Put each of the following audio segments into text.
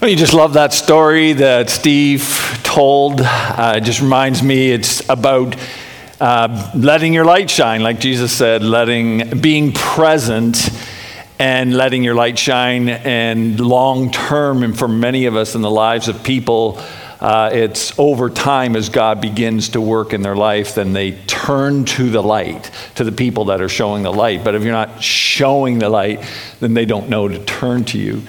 You just love that story that Steve told. Uh, it just reminds me it's about uh, letting your light shine, like Jesus said, letting being present and letting your light shine. And long term, and for many of us in the lives of people, uh, it's over time as God begins to work in their life, then they turn to the light, to the people that are showing the light. But if you're not showing the light, then they don't know to turn to you.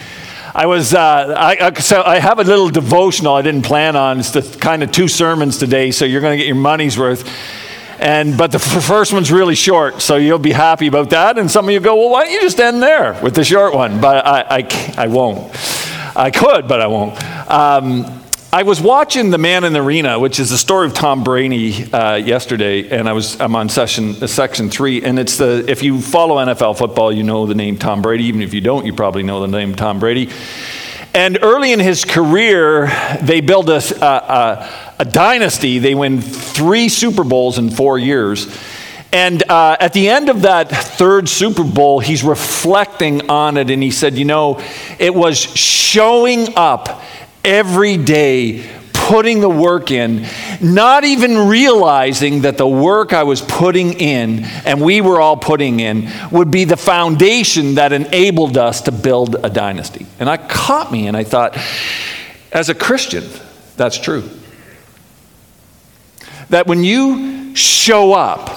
I was, uh, I, so I have a little devotional I didn't plan on. It's the kind of two sermons today, so you're going to get your money's worth. And, but the first one's really short, so you'll be happy about that. And some of you go, well, why don't you just end there with the short one? But I, I, I won't. I could, but I won't. Um, I was watching The Man in the Arena, which is the story of Tom Brady, uh, yesterday, and I was I'm on session uh, section three, and it's the if you follow NFL football, you know the name Tom Brady. Even if you don't, you probably know the name Tom Brady. And early in his career, they build a, a, a dynasty. They win three Super Bowls in four years. And uh, at the end of that third Super Bowl, he's reflecting on it, and he said, You know, it was showing up every day putting the work in, not even realizing that the work I was putting in and we were all putting in would be the foundation that enabled us to build a dynasty. And I caught me and I thought, as a Christian, that's true. That when you show up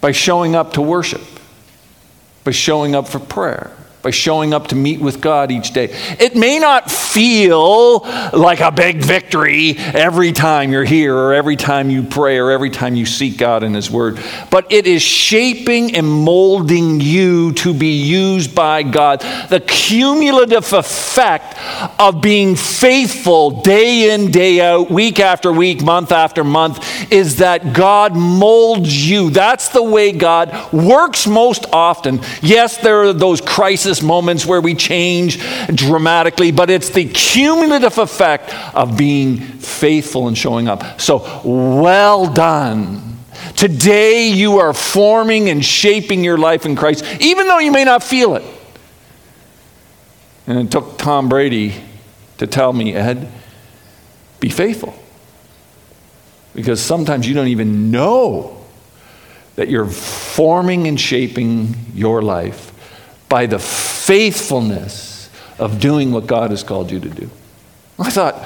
by showing up to worship, by showing up for prayer, by showing up to meet with God each day. It may not feel like a big victory every time you're here or every time you pray or every time you seek God in His Word, but it is shaping and molding you to be used by God. The cumulative effect of being faithful day in, day out, week after week, month after month is that God molds you. That's the way God works most often. Yes, there are those crises crisis moments where we change dramatically, but it's the cumulative effect of being faithful and showing up. So, well done. Today, you are forming and shaping your life in Christ, even though you may not feel it. And it took Tom Brady to tell me, Ed, be faithful. Because sometimes you don't even know that you're forming and shaping your life by the faithfulness of doing what God has called you to do. I thought,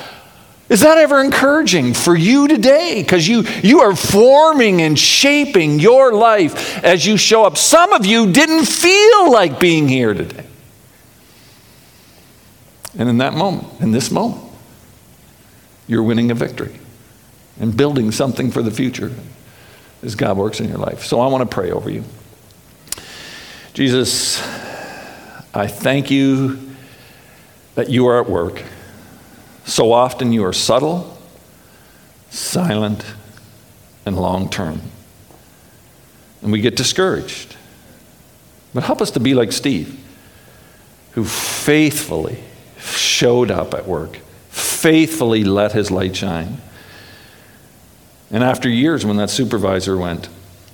is that ever encouraging for you today? Because you, you are forming and shaping your life as you show up. Some of you didn't feel like being here today. And in that moment, in this moment, you're winning a victory and building something for the future as God works in your life. So I want to pray over you. Jesus, I thank you that you are at work. So often you are subtle, silent, and long term. And we get discouraged. But help us to be like Steve, who faithfully showed up at work, faithfully let his light shine. And after years, when that supervisor went,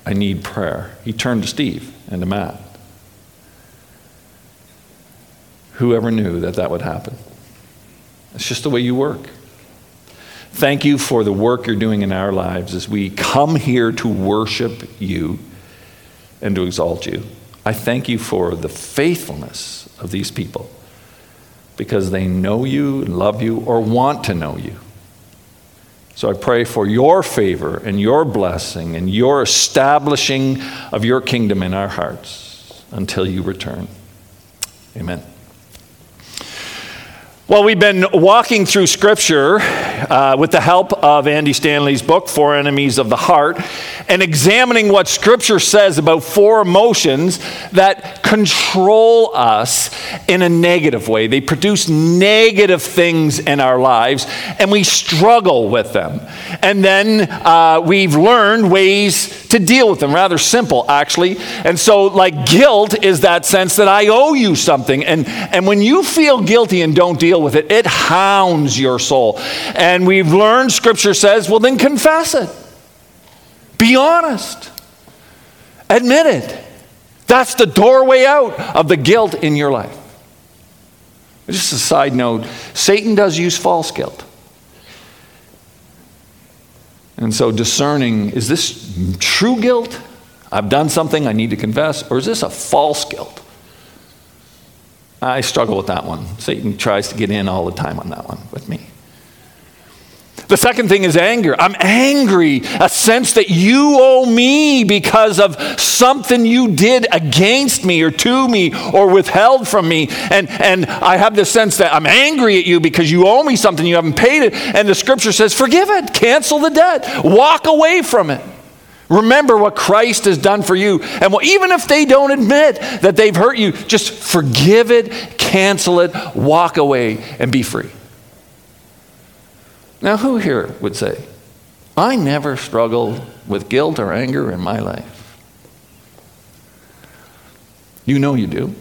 I need prayer, he turned to Steve and to Matt. Whoever knew that that would happen? It's just the way you work. Thank you for the work you're doing in our lives as we come here to worship you and to exalt you. I thank you for the faithfulness of these people because they know you, and love you, or want to know you. So I pray for your favor and your blessing and your establishing of your kingdom in our hearts until you return. Amen. Well, we've been walking through Scripture uh, with the help of Andy Stanley's book, Four Enemies of the Heart, and examining what Scripture says about four emotions that control us in a negative way. They produce negative things in our lives, and we struggle with them. And then uh, we've learned ways to deal with them, rather simple, actually. And so, like, guilt is that sense that I owe you something. And, and when you feel guilty and don't deal with it, it hounds your soul. And we've learned, Scripture says, well, then confess it. Be honest. Admit it. That's the doorway out of the guilt in your life. Just a side note Satan does use false guilt. And so discerning is this true guilt? I've done something I need to confess, or is this a false guilt? I struggle with that one. Satan tries to get in all the time on that one with me. The second thing is anger. I'm angry, a sense that you owe me because of something you did against me or to me or withheld from me. And, and I have this sense that I'm angry at you because you owe me something, you haven't paid it. And the scripture says, forgive it, cancel the debt, walk away from it. Remember what Christ has done for you. And even if they don't admit that they've hurt you, just forgive it, cancel it, walk away, and be free. Now, who here would say, I never struggled with guilt or anger in my life? You know you do.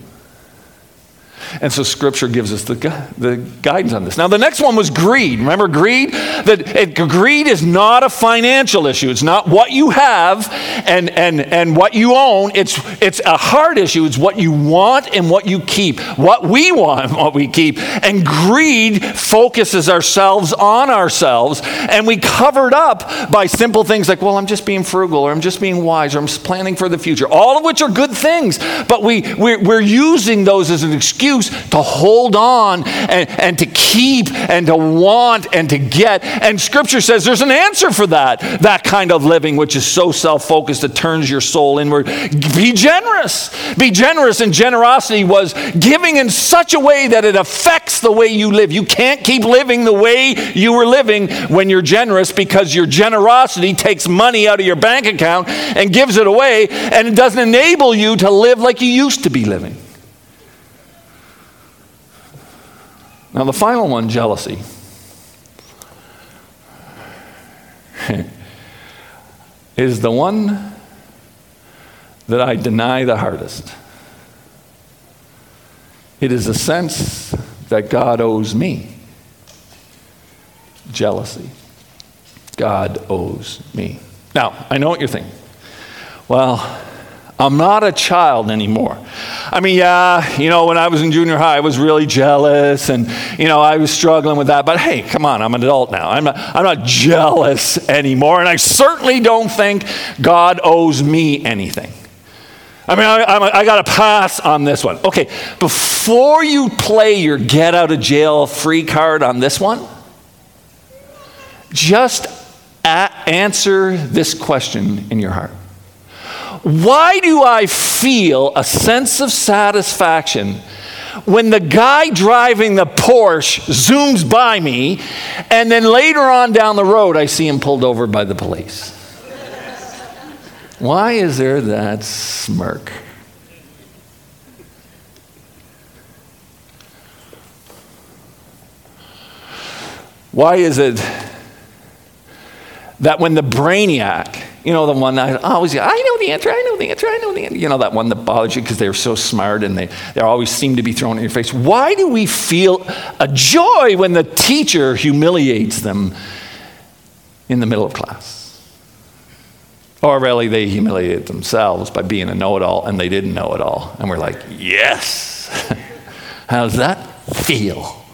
And so Scripture gives us the, the guidance on this. Now, the next one was greed. Remember greed? That it, greed is not a financial issue. It's not what you have and, and, and what you own. It's, it's a heart issue. It's what you want and what you keep. What we want and what we keep. And greed focuses ourselves on ourselves. And we cover it up by simple things like, well, I'm just being frugal or I'm just being wise or I'm planning for the future. All of which are good things. But we, we're, we're using those as an excuse excuse to hold on and, and to keep and to want and to get. And Scripture says there's an answer for that, that kind of living, which is so self focused it turns your soul inward. Be generous. Be generous. And generosity was giving in such a way that it affects the way you live. You can't keep living the way you were living when you're generous because your generosity takes money out of your bank account and gives it away, and it doesn't enable you to live like you used to be living. Now, the final one, jealousy. is the one that I deny the hardest. It is a sense that God owes me. Jealousy. God owes me. Now, I know what you're thinking. Well, I'm not a child anymore. I mean, yeah, you know, when I was in junior high, I was really jealous and, you know, I was struggling with that. But hey, come on, I'm an adult now. I'm not, I'm not jealous anymore. And I certainly don't think God owes me anything. I mean, I, I, got to pass on this one. Okay, before you play your get out of jail free card on this one, just a- answer this question in your heart why do I feel a sense of satisfaction when the guy driving the Porsche zooms by me and then later on down the road I see him pulled over by the police? Why is there that smirk? Why is it that when the brainiac you know, the one that oh, always, I know the answer, I know the answer, I know the answer. You know, that one that bothers you because they're so smart and they, they always seem to be thrown in your face. Why do we feel a joy when the teacher humiliates them in the middle of class? Or really, they humiliated themselves by being a know it all and they didn't know it all. And we're like, yes. How's that feel?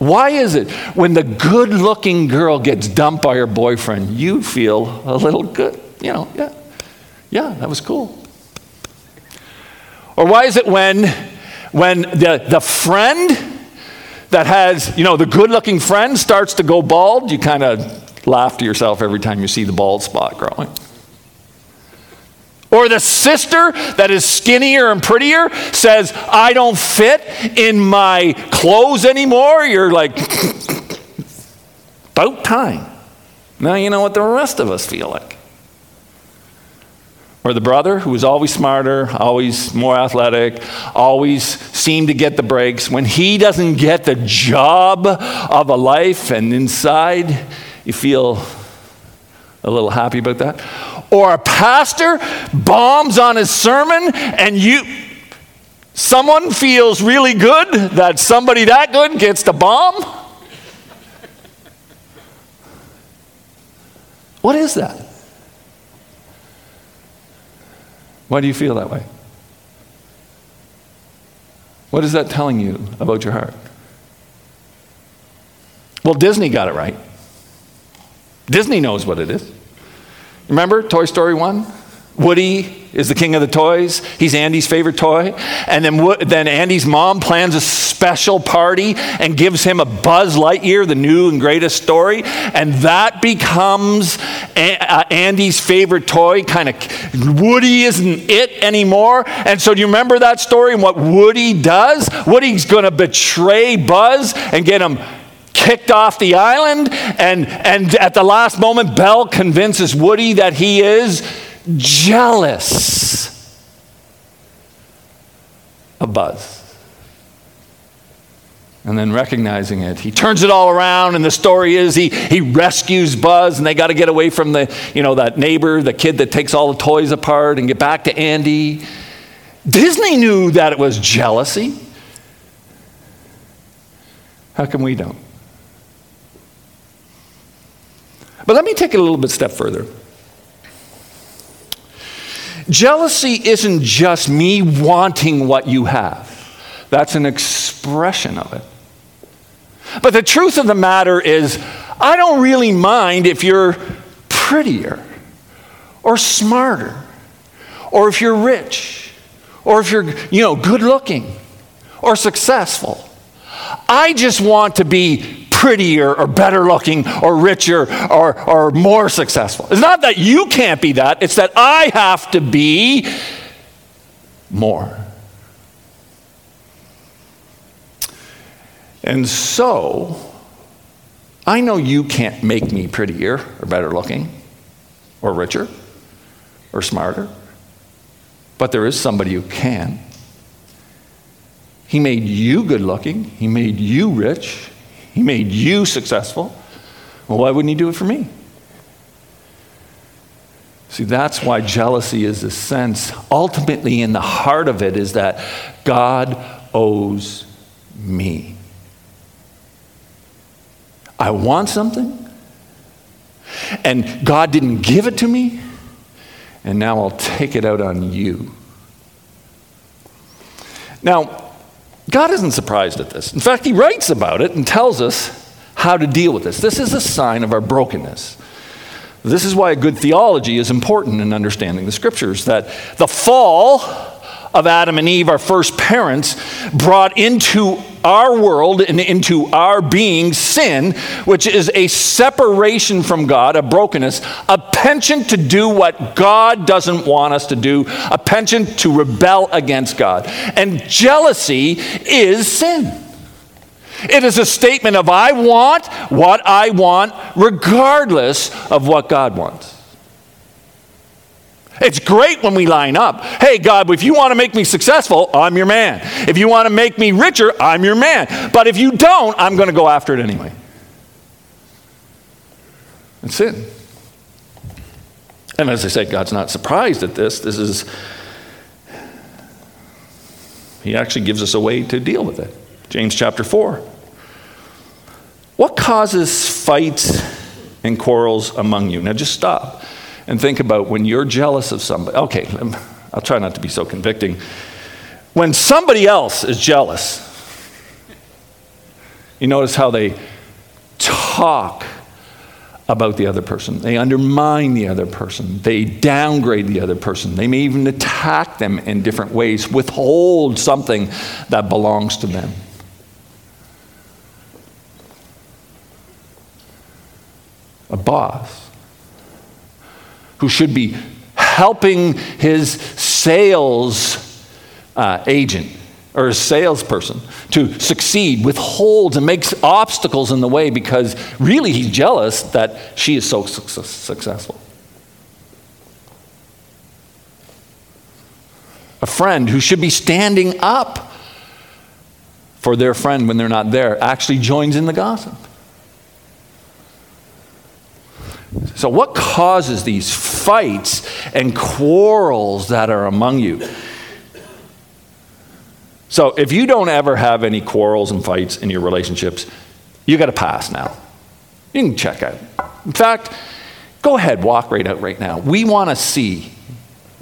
Why is it when the good looking girl gets dumped by her boyfriend, you feel a little good? You know, yeah, yeah, that was cool. Or why is it when, when the, the friend that has, you know, the good looking friend starts to go bald, you kind of laugh to yourself every time you see the bald spot growing? Or the sister that is skinnier and prettier says, I don't fit in my clothes anymore. You're like, about time. Now you know what the rest of us feel like. Or the brother who was always smarter, always more athletic, always seemed to get the breaks. When he doesn't get the job of a life and inside you feel a little happy about that or a pastor bombs on his sermon and you someone feels really good that somebody that good gets to bomb what is that why do you feel that way What is that telling you about your heart? Well, Disney got it right. Disney knows what it is. Remember Toy Story 1? Woody is the king of the toys. He's Andy's favorite toy. And then, then Andy's mom plans a special party and gives him a Buzz Lightyear, the new and greatest story. And that becomes a- uh, Andy's favorite toy. Kind of, Woody isn't it anymore. And so, do you remember that story and what Woody does? Woody's going to betray Buzz and get him kicked off the island. And, and at the last moment, Belle convinces Woody that he is jealous of Buzz. And then recognizing it, he turns it all around, and the story is he, he rescues Buzz, and they got to get away from the, you know, that neighbor, the kid that takes all the toys apart, and get back to Andy. Disney knew that it was jealousy. How come we don't? But let me take it a little bit step further. Jealousy isn't just me wanting what you have, that's an expression of it. But the truth of the matter is, I don't really mind if you're prettier or smarter or if you're rich or if you're, you know, good looking or successful. I just want to be prettier or better looking or richer or, or more successful. It's not that you can't be that, it's that I have to be more. And so, I know you can't make me prettier or better looking or richer or smarter, but there is somebody who can. He made you good looking, He made you rich, he made you successful. Well, why wouldn't He do it for me? See, that's why jealousy is a sense. Ultimately, in the heart of it, is that God owes me. I want something, and God didn't give it to me, and now I'll take it out on you. Now, God isn't surprised at this. In fact, He writes about it and tells us how to deal with this. This is a sign of our brokenness. This is why a good theology is important in understanding the scriptures. That the fall of Adam and Eve, our first parents, brought into our world and into our being sin, which is a separation from God, a brokenness, a penchant to do what God doesn't want us to do, a penchant to rebel against God. And jealousy is sin. It is a statement of I want what I want, regardless of what God wants. It's great when we line up. Hey, God, if you want to make me successful, I'm your man. If you want to make me richer, I'm your man. But if you don't, I'm going to go after it anyway. It's sin. And as I said, God's not surprised at this. This is, He actually gives us a way to deal with it. James chapter 4. What causes fights and quarrels among you? Now just stop and think about when you're jealous of somebody. Okay, I'll try not to be so convicting. When somebody else is jealous, you notice how they talk about the other person. They undermine the other person. They downgrade the other person. They may even attack them in different ways, withhold something that belongs to them. A boss who should be helping his sales uh, agent or a salesperson to succeed withholds and makes obstacles in the way because really he's jealous that she is so su- successful. A friend who should be standing up for their friend when they're not there actually joins in the gossip. So, what causes these fights and quarrels that are among you? So, if you don't ever have any quarrels and fights in your relationships, you got to pass now. You can check out. In fact, go ahead, walk right out right now. We want to see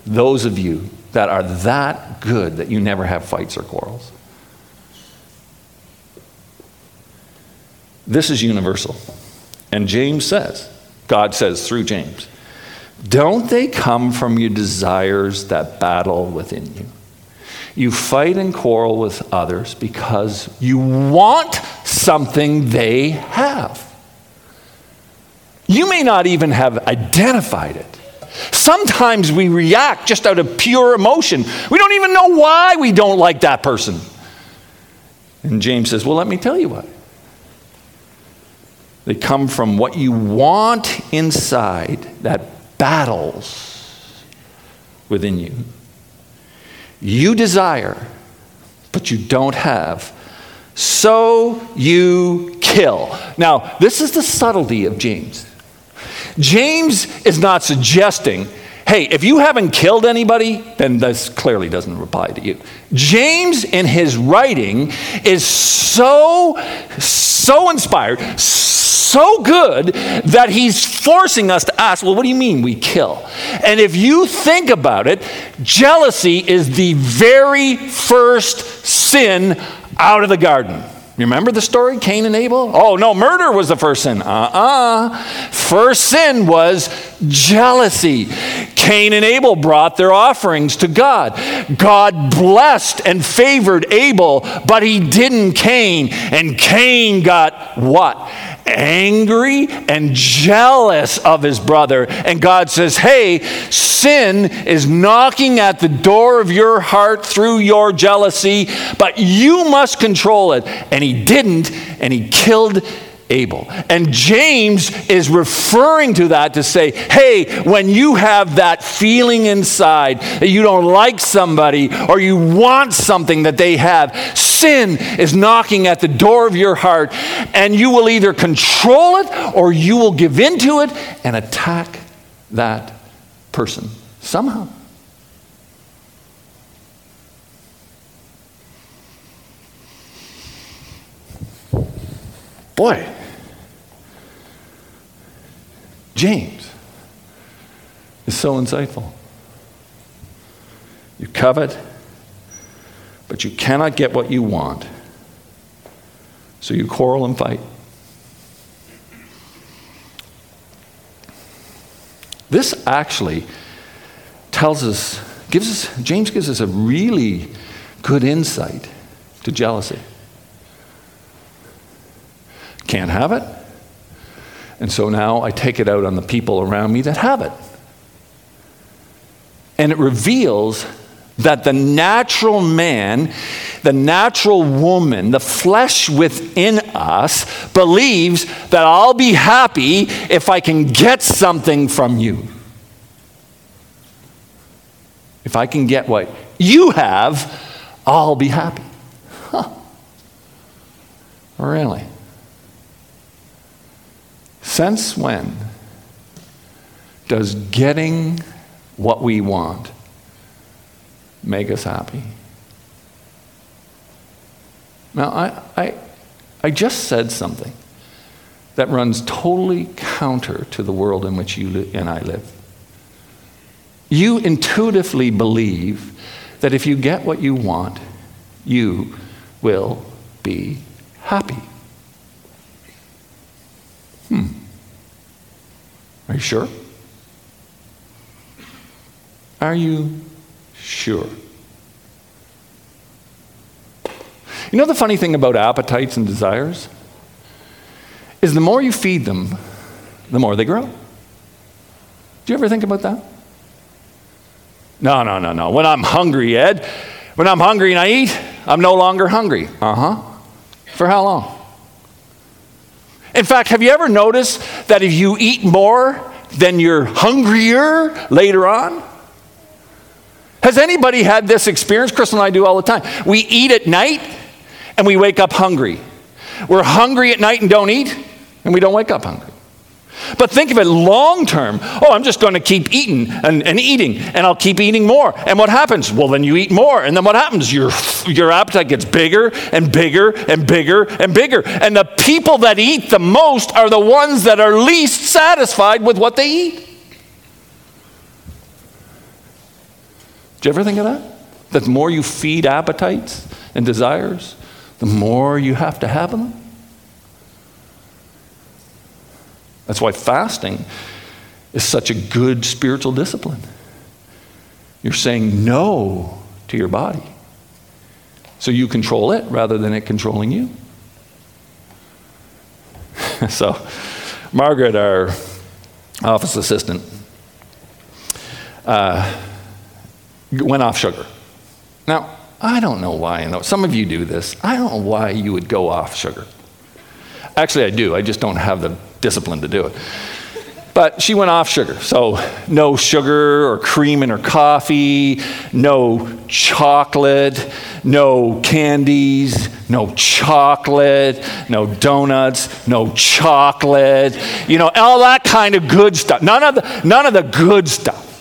those of you that are that good that you never have fights or quarrels. This is universal. And James says, God says through James, don't they come from your desires that battle within you? You fight and quarrel with others because you want something they have. You may not even have identified it. Sometimes we react just out of pure emotion. We don't even know why we don't like that person. And James says, Well, let me tell you why. They come from what you want inside that battles within you. You desire, but you don't have. So you kill. Now, this is the subtlety of James. James is not suggesting, hey, if you haven't killed anybody, then this clearly doesn't apply to you. James, in his writing, is so, so inspired, so good that he's forcing us to ask, well, what do you mean we kill? And if you think about it, jealousy is the very first sin out of the garden. You remember the story, Cain and Abel? Oh, no, murder was the first sin. Uh uh First sin was jealousy. Cain and Abel brought their offerings to God. God blessed and favored Abel, but he didn't Cain. And Cain got what? angry and jealous of his brother. And God says, Hey, sin is knocking at the door of your heart through your jealousy, but you must control it. And he didn't, and he killed Abel. And James is referring to that to say, hey, when you have that feeling inside that you don't like somebody or you want something that they have, sin is knocking at the door of your heart, and you will either control it or you will give into it and attack that person somehow. Boy, James is so insightful. You covet, but you cannot get what you want. So you quarrel and fight. This actually tells us, gives us, James gives us a really good insight to jealousy. Can't have it, and so now I take it out on the people around me that have it. And it reveals that the natural man, the natural woman, the flesh within us believes that I'll be happy if I can get something from you. If I can get what you have, I'll be happy. Huh. Really? Since when does getting what we want make us happy? Now, I, I, I just said something that runs totally counter to the world in which you and I live. You intuitively believe that if you get what you want, you will be happy. Hmm. Are you sure? Are you sure? You know the funny thing about appetites and desires? Is the more you feed them, the more they grow. Do you ever think about that? No, no, no, no. When I'm hungry, Ed, when I'm hungry and I eat, I'm no longer hungry. Uh huh. For how long? In fact, have you ever noticed that if you eat more, then you're hungrier later on? Has anybody had this experience? Crystal and I do all the time. We eat at night and we wake up hungry. We're hungry at night and don't eat, and we don't wake up hungry. But think of it long term. Oh, I'm just going to keep eating and, and, eating, and I'll keep eating more. And what happens? Well, then you eat more. And then what happens? Your, your appetite gets bigger and bigger and bigger and bigger. And the people that eat the most are the ones that are least satisfied with what they eat. Do you ever think of that? That the more you feed appetites and desires, the more you have to have them? That's why fasting is such a good spiritual discipline. You're saying no to your body. So you control it rather than it controlling you. so, Margaret, our office assistant, uh, went off sugar. Now, I don't know why. Some of you do this. I don't know why you would go off sugar. Actually, I do. I just don't have the discipline to do it. But she went off sugar. So, no sugar or cream in her coffee, no chocolate, no candies, no chocolate, no donuts, no chocolate, you know, all that kind of good stuff. None of the, none of the good stuff.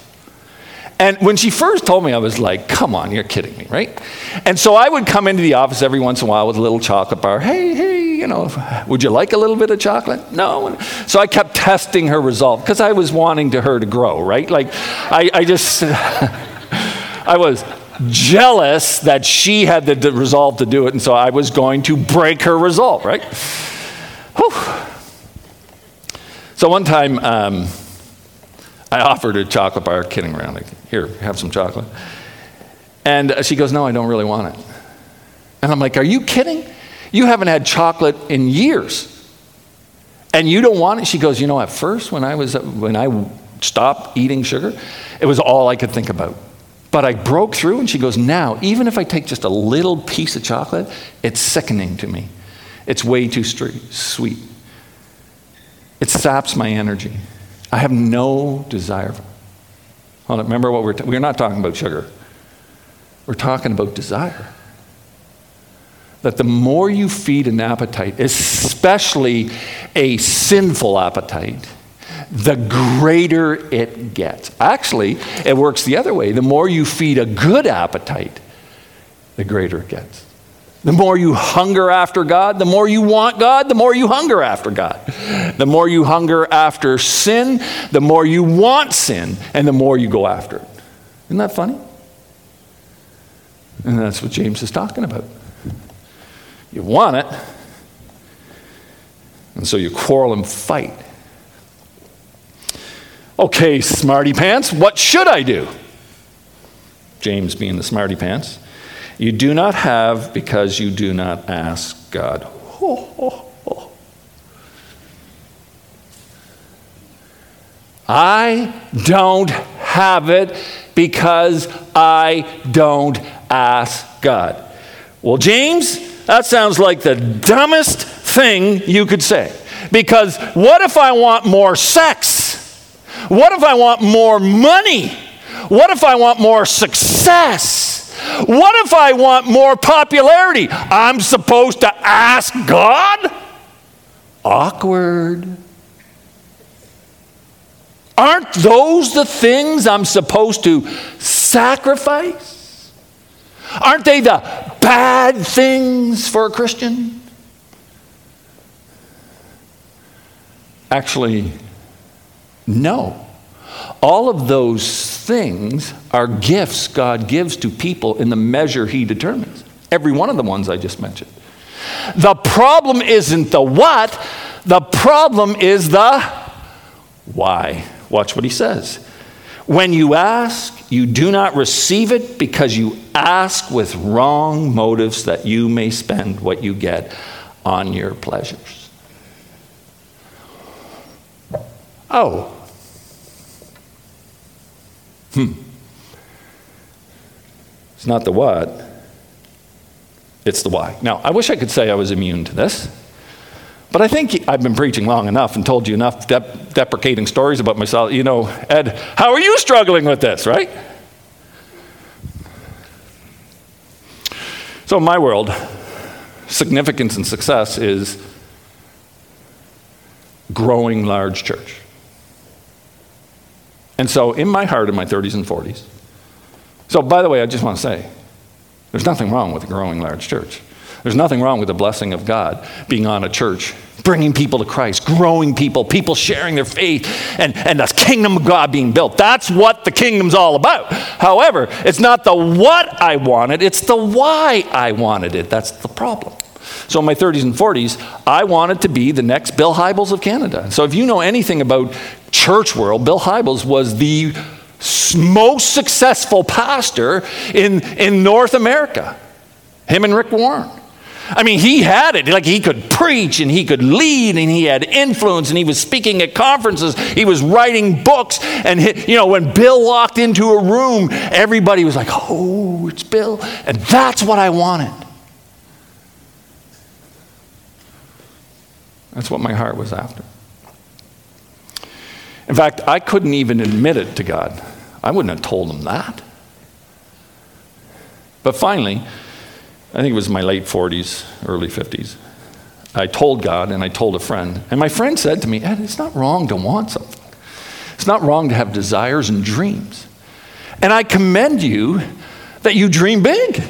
And when she first told me, I was like, come on, you're kidding me, right? And so I would come into the office every once in a while with a little chocolate bar. Hey, hey, you know, would you like a little bit of chocolate? No. So I kept testing her resolve because I was wanting to her to grow, right? Like, I, I just, I was jealous that she had the resolve to do it, and so I was going to break her resolve, right? Whew. So one time, um, I offered her a chocolate bar, kidding around. Like, Here, have some chocolate. And she goes, No, I don't really want it. And I'm like, Are you kidding? You haven't had chocolate in years. And you don't want it? She goes, You know, at first, when I, was, when I stopped eating sugar, it was all I could think about. But I broke through, and she goes, Now, even if I take just a little piece of chocolate, it's sickening to me. It's way too sweet. It saps my energy. I have no desire. Remember what we're, ta- we're not talking about sugar. We're talking about desire. That the more you feed an appetite, especially a sinful appetite, the greater it gets. Actually, it works the other way. The more you feed a good appetite, the greater it gets. The more you hunger after God, the more you want God, the more you hunger after God. The more you hunger after sin, the more you want sin, and the more you go after it. Isn't that funny? And that's what James is talking about. You want it, and so you quarrel and fight. Okay, smarty pants, what should I do? James being the smarty pants. You do not have because you do not ask God. Oh, oh, oh. I don't have it because I don't ask God. Well, James, that sounds like the dumbest thing you could say. Because what if I want more sex? What if I want more money? What if I want more success? What if I want more popularity? I'm supposed to ask God? Awkward. Aren't those the things I'm supposed to sacrifice? Aren't they the bad things for a Christian? Actually, no. All of those things are gifts God gives to people in the measure He determines. Every one of the ones I just mentioned. The problem isn't the what, the problem is the why. Watch what He says. When you ask, you do not receive it because you ask with wrong motives that you may spend what you get on your pleasures. Oh, Hmm. It's not the what, it's the why. Now, I wish I could say I was immune to this, but I think I've been preaching long enough and told you enough dep- deprecating stories about myself. You know, Ed, how are you struggling with this, right? So, in my world, significance and success is growing large church. And so, in my heart, in my 30s and 40s, so by the way, I just want to say there's nothing wrong with a growing large church. There's nothing wrong with the blessing of God being on a church, bringing people to Christ, growing people, people sharing their faith, and, and the kingdom of God being built. That's what the kingdom's all about. However, it's not the what I wanted, it's the why I wanted it. That's the problem. So in my 30s and 40s, I wanted to be the next Bill Hybels of Canada. So if you know anything about church world, Bill Hybels was the most successful pastor in, in North America. Him and Rick Warren. I mean, he had it. Like he could preach and he could lead and he had influence and he was speaking at conferences. He was writing books. And, he, you know, when Bill walked into a room, everybody was like, oh, it's Bill. And that's what I wanted. That's what my heart was after. In fact, I couldn't even admit it to God. I wouldn't have told him that. But finally, I think it was my late 40s, early 50s, I told God and I told a friend. And my friend said to me, Ed, it's not wrong to want something. It's not wrong to have desires and dreams. And I commend you that you dream big.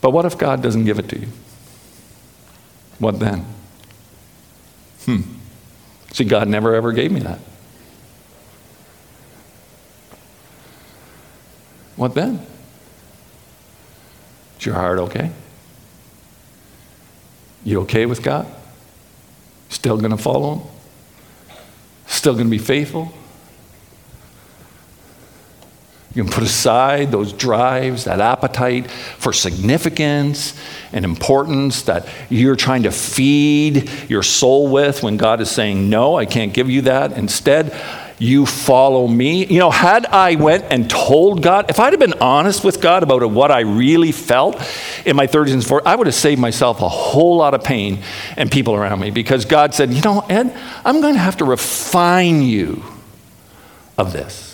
But what if God doesn't give it to you? What then? Hmm. See, God never ever gave me that. What then? Is your heart okay? You okay with God? Still going to follow Him? Still going to be faithful? You can put aside those drives, that appetite for significance and importance that you're trying to feed your soul with when God is saying, No, I can't give you that. Instead, you follow me. You know, had I went and told God, if I'd have been honest with God about what I really felt in my 30s and 40s, I would have saved myself a whole lot of pain and people around me because God said, you know, Ed, I'm going to have to refine you of this.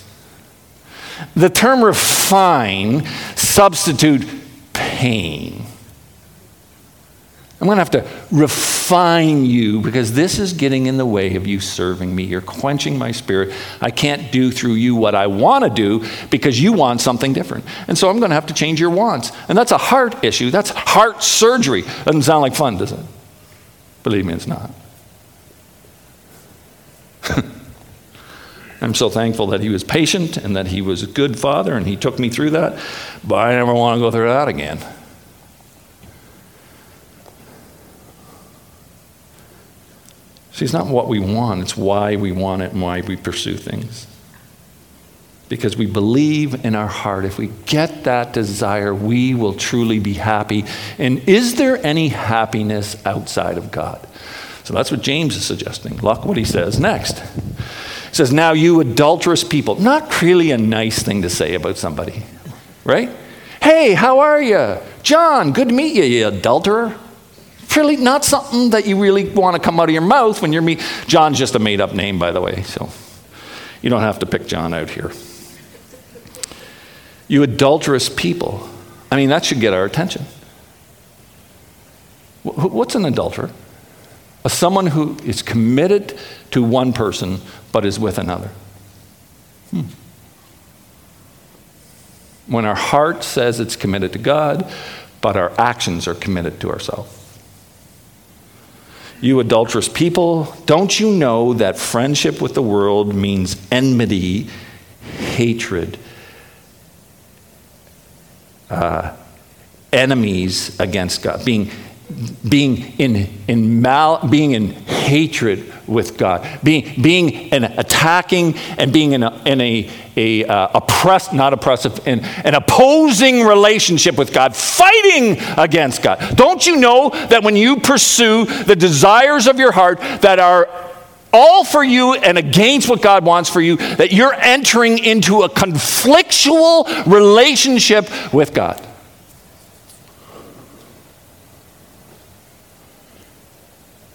The term refine substitute pain. I'm going to have to refine you because this is getting in the way of you serving me. You're quenching my spirit. I can't do through you what I want to do because you want something different. And so I'm going to have to change your wants. And that's a heart issue. That's heart surgery. Doesn't sound like fun, does it? Believe me, it's not. I'm so thankful that he was patient and that he was a good father and he took me through that, but I never want to go through that again. See, it's not what we want, it's why we want it and why we pursue things. Because we believe in our heart, if we get that desire, we will truly be happy. And is there any happiness outside of God? So that's what James is suggesting. Look what he says next. He says, Now you adulterous people. Not really a nice thing to say about somebody, right? Hey, how are you? John, good to meet you, you adulterer. Really not something that you really want to come out of your mouth when you're me. John's just a made up name, by the way, so you don't have to pick John out here. You adulterous people. I mean, that should get our attention. What's an adulterer? Someone who is committed to one person but is with another. Hmm. When our heart says it's committed to God, but our actions are committed to ourselves. You adulterous people, don't you know that friendship with the world means enmity, hatred, uh, enemies against God, being being in, in mal, being in hatred with God, being, being an attacking and being in a, in a, a uh, oppressed, not oppressive, in an opposing relationship with God, fighting against God. Don't you know that when you pursue the desires of your heart that are all for you and against what God wants for you, that you're entering into a conflictual relationship with God?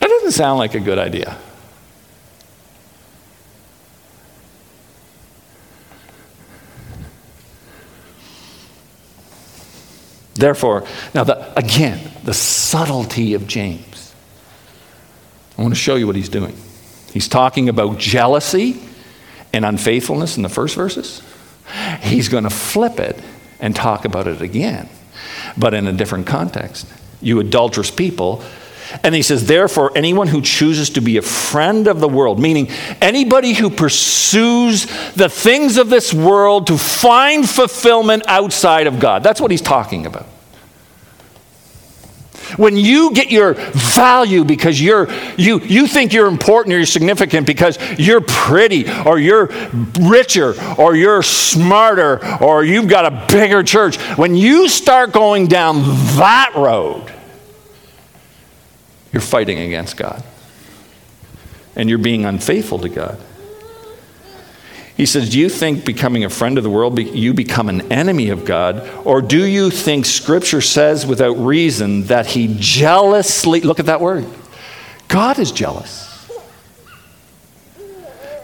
That doesn't sound like a good idea. Therefore, now the, again, the subtlety of James. I want to show you what he's doing. He's talking about jealousy and unfaithfulness in the first verses. He's going to flip it and talk about it again, but in a different context. You adulterous people, and he says, therefore, anyone who chooses to be a friend of the world, meaning anybody who pursues the things of this world to find fulfillment outside of God. That's what he's talking about. When you get your value because you're, you, you think you're important or you're significant because you're pretty or you're richer or you're smarter or you've got a bigger church, when you start going down that road, you're fighting against God and you're being unfaithful to God. He says, Do you think becoming a friend of the world, you become an enemy of God? Or do you think Scripture says without reason that He jealously, look at that word, God is jealous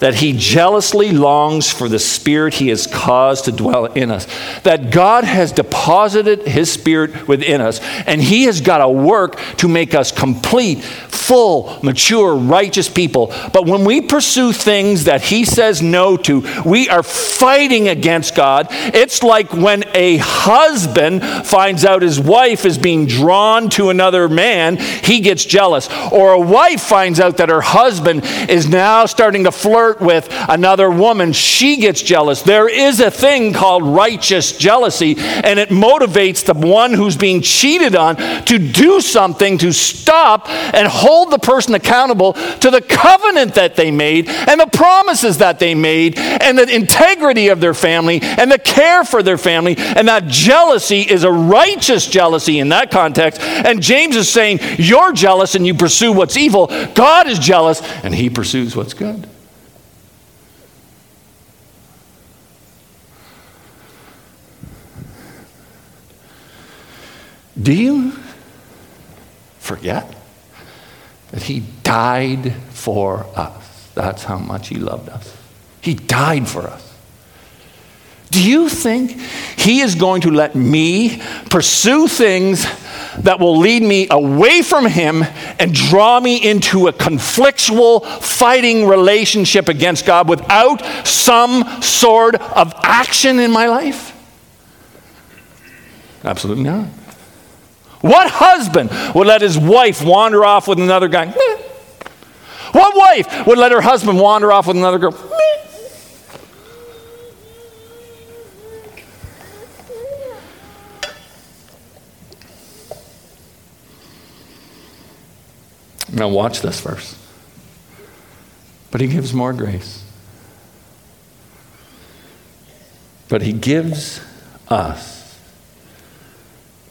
that he jealously longs for the Spirit he has caused to dwell in us. That God has deposited his Spirit within us, and he has got to work to make us complete, full, mature, righteous people. But when we pursue things that he says no to, we are fighting against God. It's like when a husband finds out his wife is being drawn to another man, he gets jealous. Or a wife finds out that her husband is now starting to flirt flirt with another woman, she gets jealous. There is a thing called righteous jealousy, and it motivates the one who's being cheated on to do something to stop and hold the person accountable to the covenant that they made and the promises that they made and the integrity of their family and the care for their family. And that jealousy is a righteous jealousy in that context. And James is saying, You're jealous and you pursue what's evil. God is jealous and he pursues what's good. Do you forget that He died for us? That's how much He loved us. He died for us. Do you think He is going to let me pursue things that will lead me away from Him and draw me into a conflictual, fighting relationship against God without some sort of action in my life? Absolutely not. What husband would let his wife wander off with another guy? Meh. What wife would let her husband wander off with another girl? Meh. Now, watch this verse. But he gives more grace. But he gives us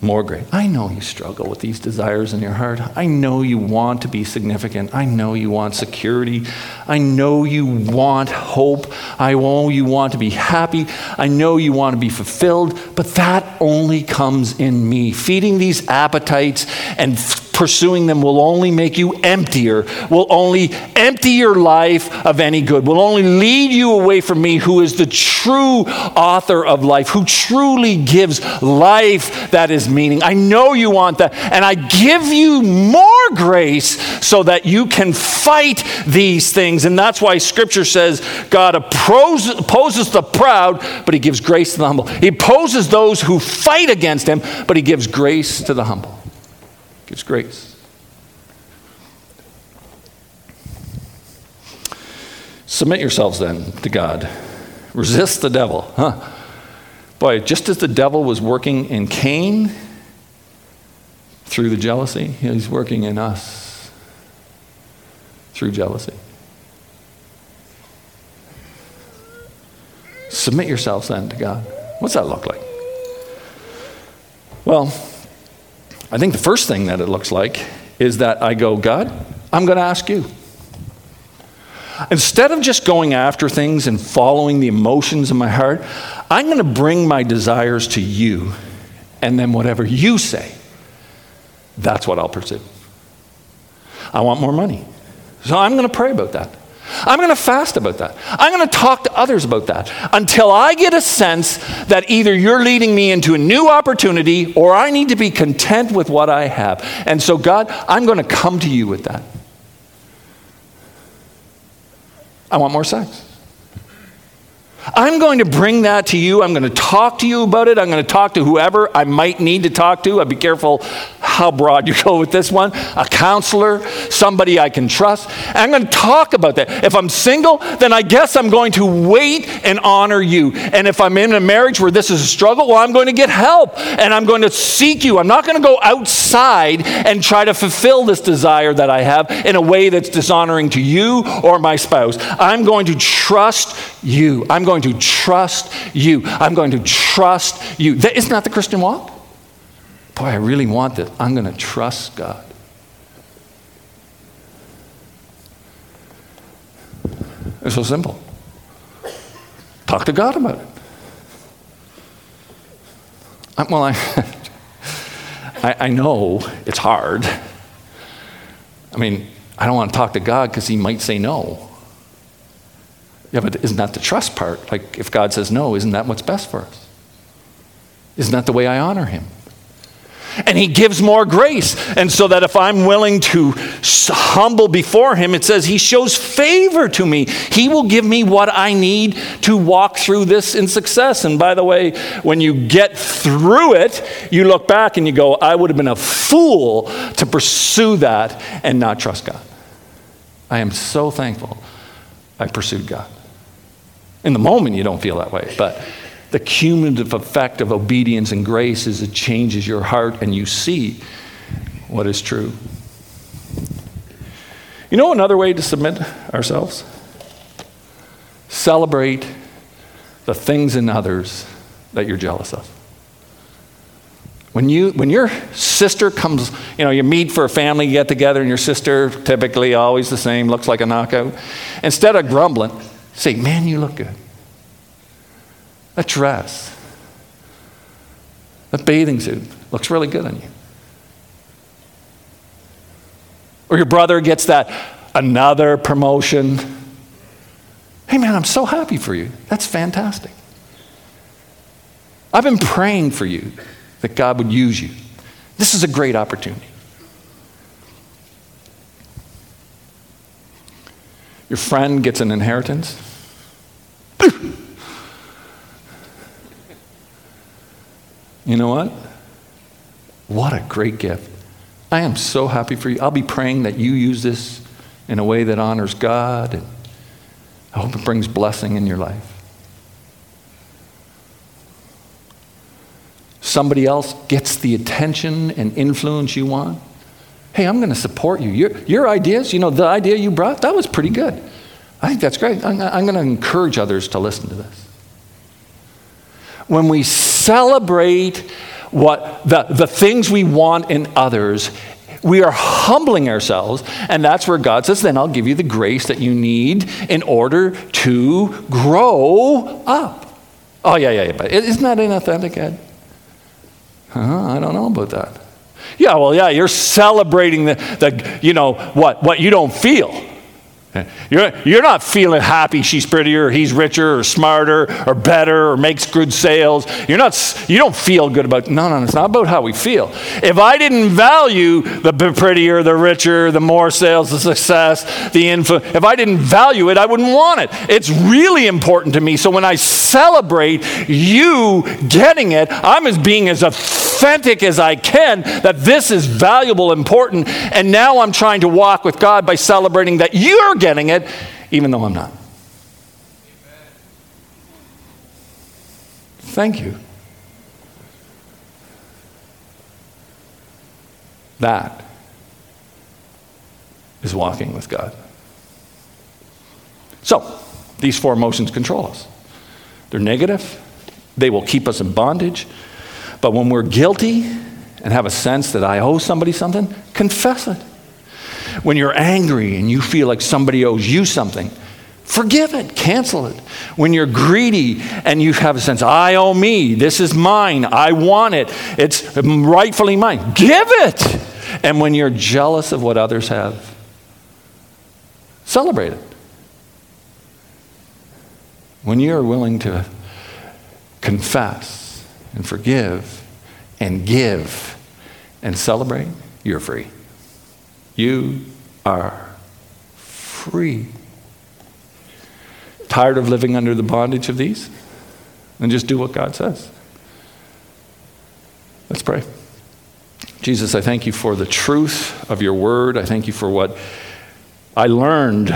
more grace. I know you struggle with these desires in your heart. I know you want to be significant. I know you want security. I know you want hope. I know you want to be happy. I know you want to be fulfilled. But that only comes in me. Feeding these appetites and pursuing them will only make you emptier, will only empty your life of any good, will only lead you away from me, who is the true author of life, who truly gives life that is meaning. I know you want that, and I give you more grace so that you can fight these things. And that's why scripture says God opposes the proud, but he gives grace to the humble. He opposes those who fight against him, but he gives grace to the humble gives grace. Submit yourselves then to God. Resist the devil. Huh? Boy, just as the devil was working in Cain through the jealousy, he's working in us through jealousy. Submit yourselves then to God. What's that look like? Well, I think the first thing that it looks like is that I go, God, I'm going to ask you. Instead of just going after things and following the emotions in my heart, I'm going to bring my desires to you. And then whatever you say, that's what I'll pursue. I want more money. So I'm going to pray about that. I'm going to fast about that. I'm going to talk to others about that until I get a sense that either you're leading me into a new opportunity or I need to be content with what I have. And so, God, I'm going to come to you with that. I want more sex. I'm going to bring that to you. I'm going to talk to you about it. I'm going to talk to whoever I might need to talk to. I'd be careful how broad you go with this one, a counselor, somebody I can trust. And I'm going to talk about that. If I'm single, then I guess I'm going to wait and honor you. And if I'm in a marriage where this is a struggle, well, I'm going to get help and I'm going to seek you. I'm not going to go outside and try to fulfill this desire that I have in a way that's dishonoring to you or my spouse. I'm going to trust you. I'm going to trust you. I'm going to trust you. That, isn't that the Christian walk? Boy, I really want this. I'm going to trust God. It's so simple. Talk to God about it. I, well, I, I, I know it's hard. I mean, I don't want to talk to God because He might say no. Yeah, but isn't that the trust part? Like, if God says no, isn't that what's best for us? Isn't that the way I honor Him? And he gives more grace. And so that if I'm willing to humble before him, it says he shows favor to me. He will give me what I need to walk through this in success. And by the way, when you get through it, you look back and you go, I would have been a fool to pursue that and not trust God. I am so thankful I pursued God. In the moment, you don't feel that way, but the cumulative effect of obedience and grace is it changes your heart and you see what is true. You know another way to submit ourselves? Celebrate the things in others that you're jealous of. When, you, when your sister comes, you know, you meet for a family get together, and your sister, typically always the same, looks like a knockout, instead of grumbling, say, Man, you look good. That dress, that bathing suit looks really good on you. Or your brother gets that another promotion. Hey, man, I'm so happy for you. That's fantastic. I've been praying for you that God would use you. This is a great opportunity. Your friend gets an inheritance. You know what? What a great gift. I am so happy for you. I'll be praying that you use this in a way that honors God. And I hope it brings blessing in your life. Somebody else gets the attention and influence you want. Hey, I'm going to support you. Your, your ideas, you know, the idea you brought, that was pretty good. I think that's great. I'm, I'm going to encourage others to listen to this. When we celebrate what the, the things we want in others, we are humbling ourselves, and that's where God says, Then I'll give you the grace that you need in order to grow up. Oh, yeah, yeah, yeah. But isn't that inauthentic, Ed? Huh? I don't know about that. Yeah, well, yeah, you're celebrating the, the you know, what, what you don't feel. You're, you're not feeling happy she's prettier, or he's richer, or smarter, or better, or makes good sales. You're not, you don't feel good about, no, no, it's not about how we feel. If I didn't value the prettier, the richer, the more sales, the success, the info, if I didn't value it, I wouldn't want it. It's really important to me. So when I celebrate you getting it, I'm as being as authentic as I can that this is valuable, important, and now I'm trying to walk with God by celebrating that you're getting it, even though I'm not. Thank you. That is walking with God. So, these four emotions control us. They're negative, they will keep us in bondage. But when we're guilty and have a sense that I owe somebody something, confess it. When you're angry and you feel like somebody owes you something, forgive it, cancel it. When you're greedy and you have a sense, I owe me, this is mine, I want it, it's rightfully mine, give it. And when you're jealous of what others have, celebrate it. When you're willing to confess and forgive and give and celebrate, you're free. You are free. Tired of living under the bondage of these? Then just do what God says. Let's pray. Jesus, I thank you for the truth of your word. I thank you for what I learned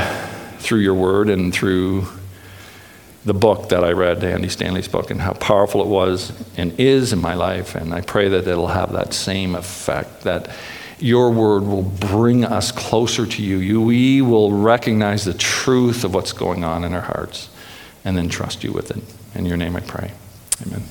through your word and through the book that I read, Andy Stanley's book, and how powerful it was and is in my life. And I pray that it'll have that same effect, that your word will bring us closer to you. you. We will recognize the truth of what's going on in our hearts and then trust you with it. In your name I pray. Amen.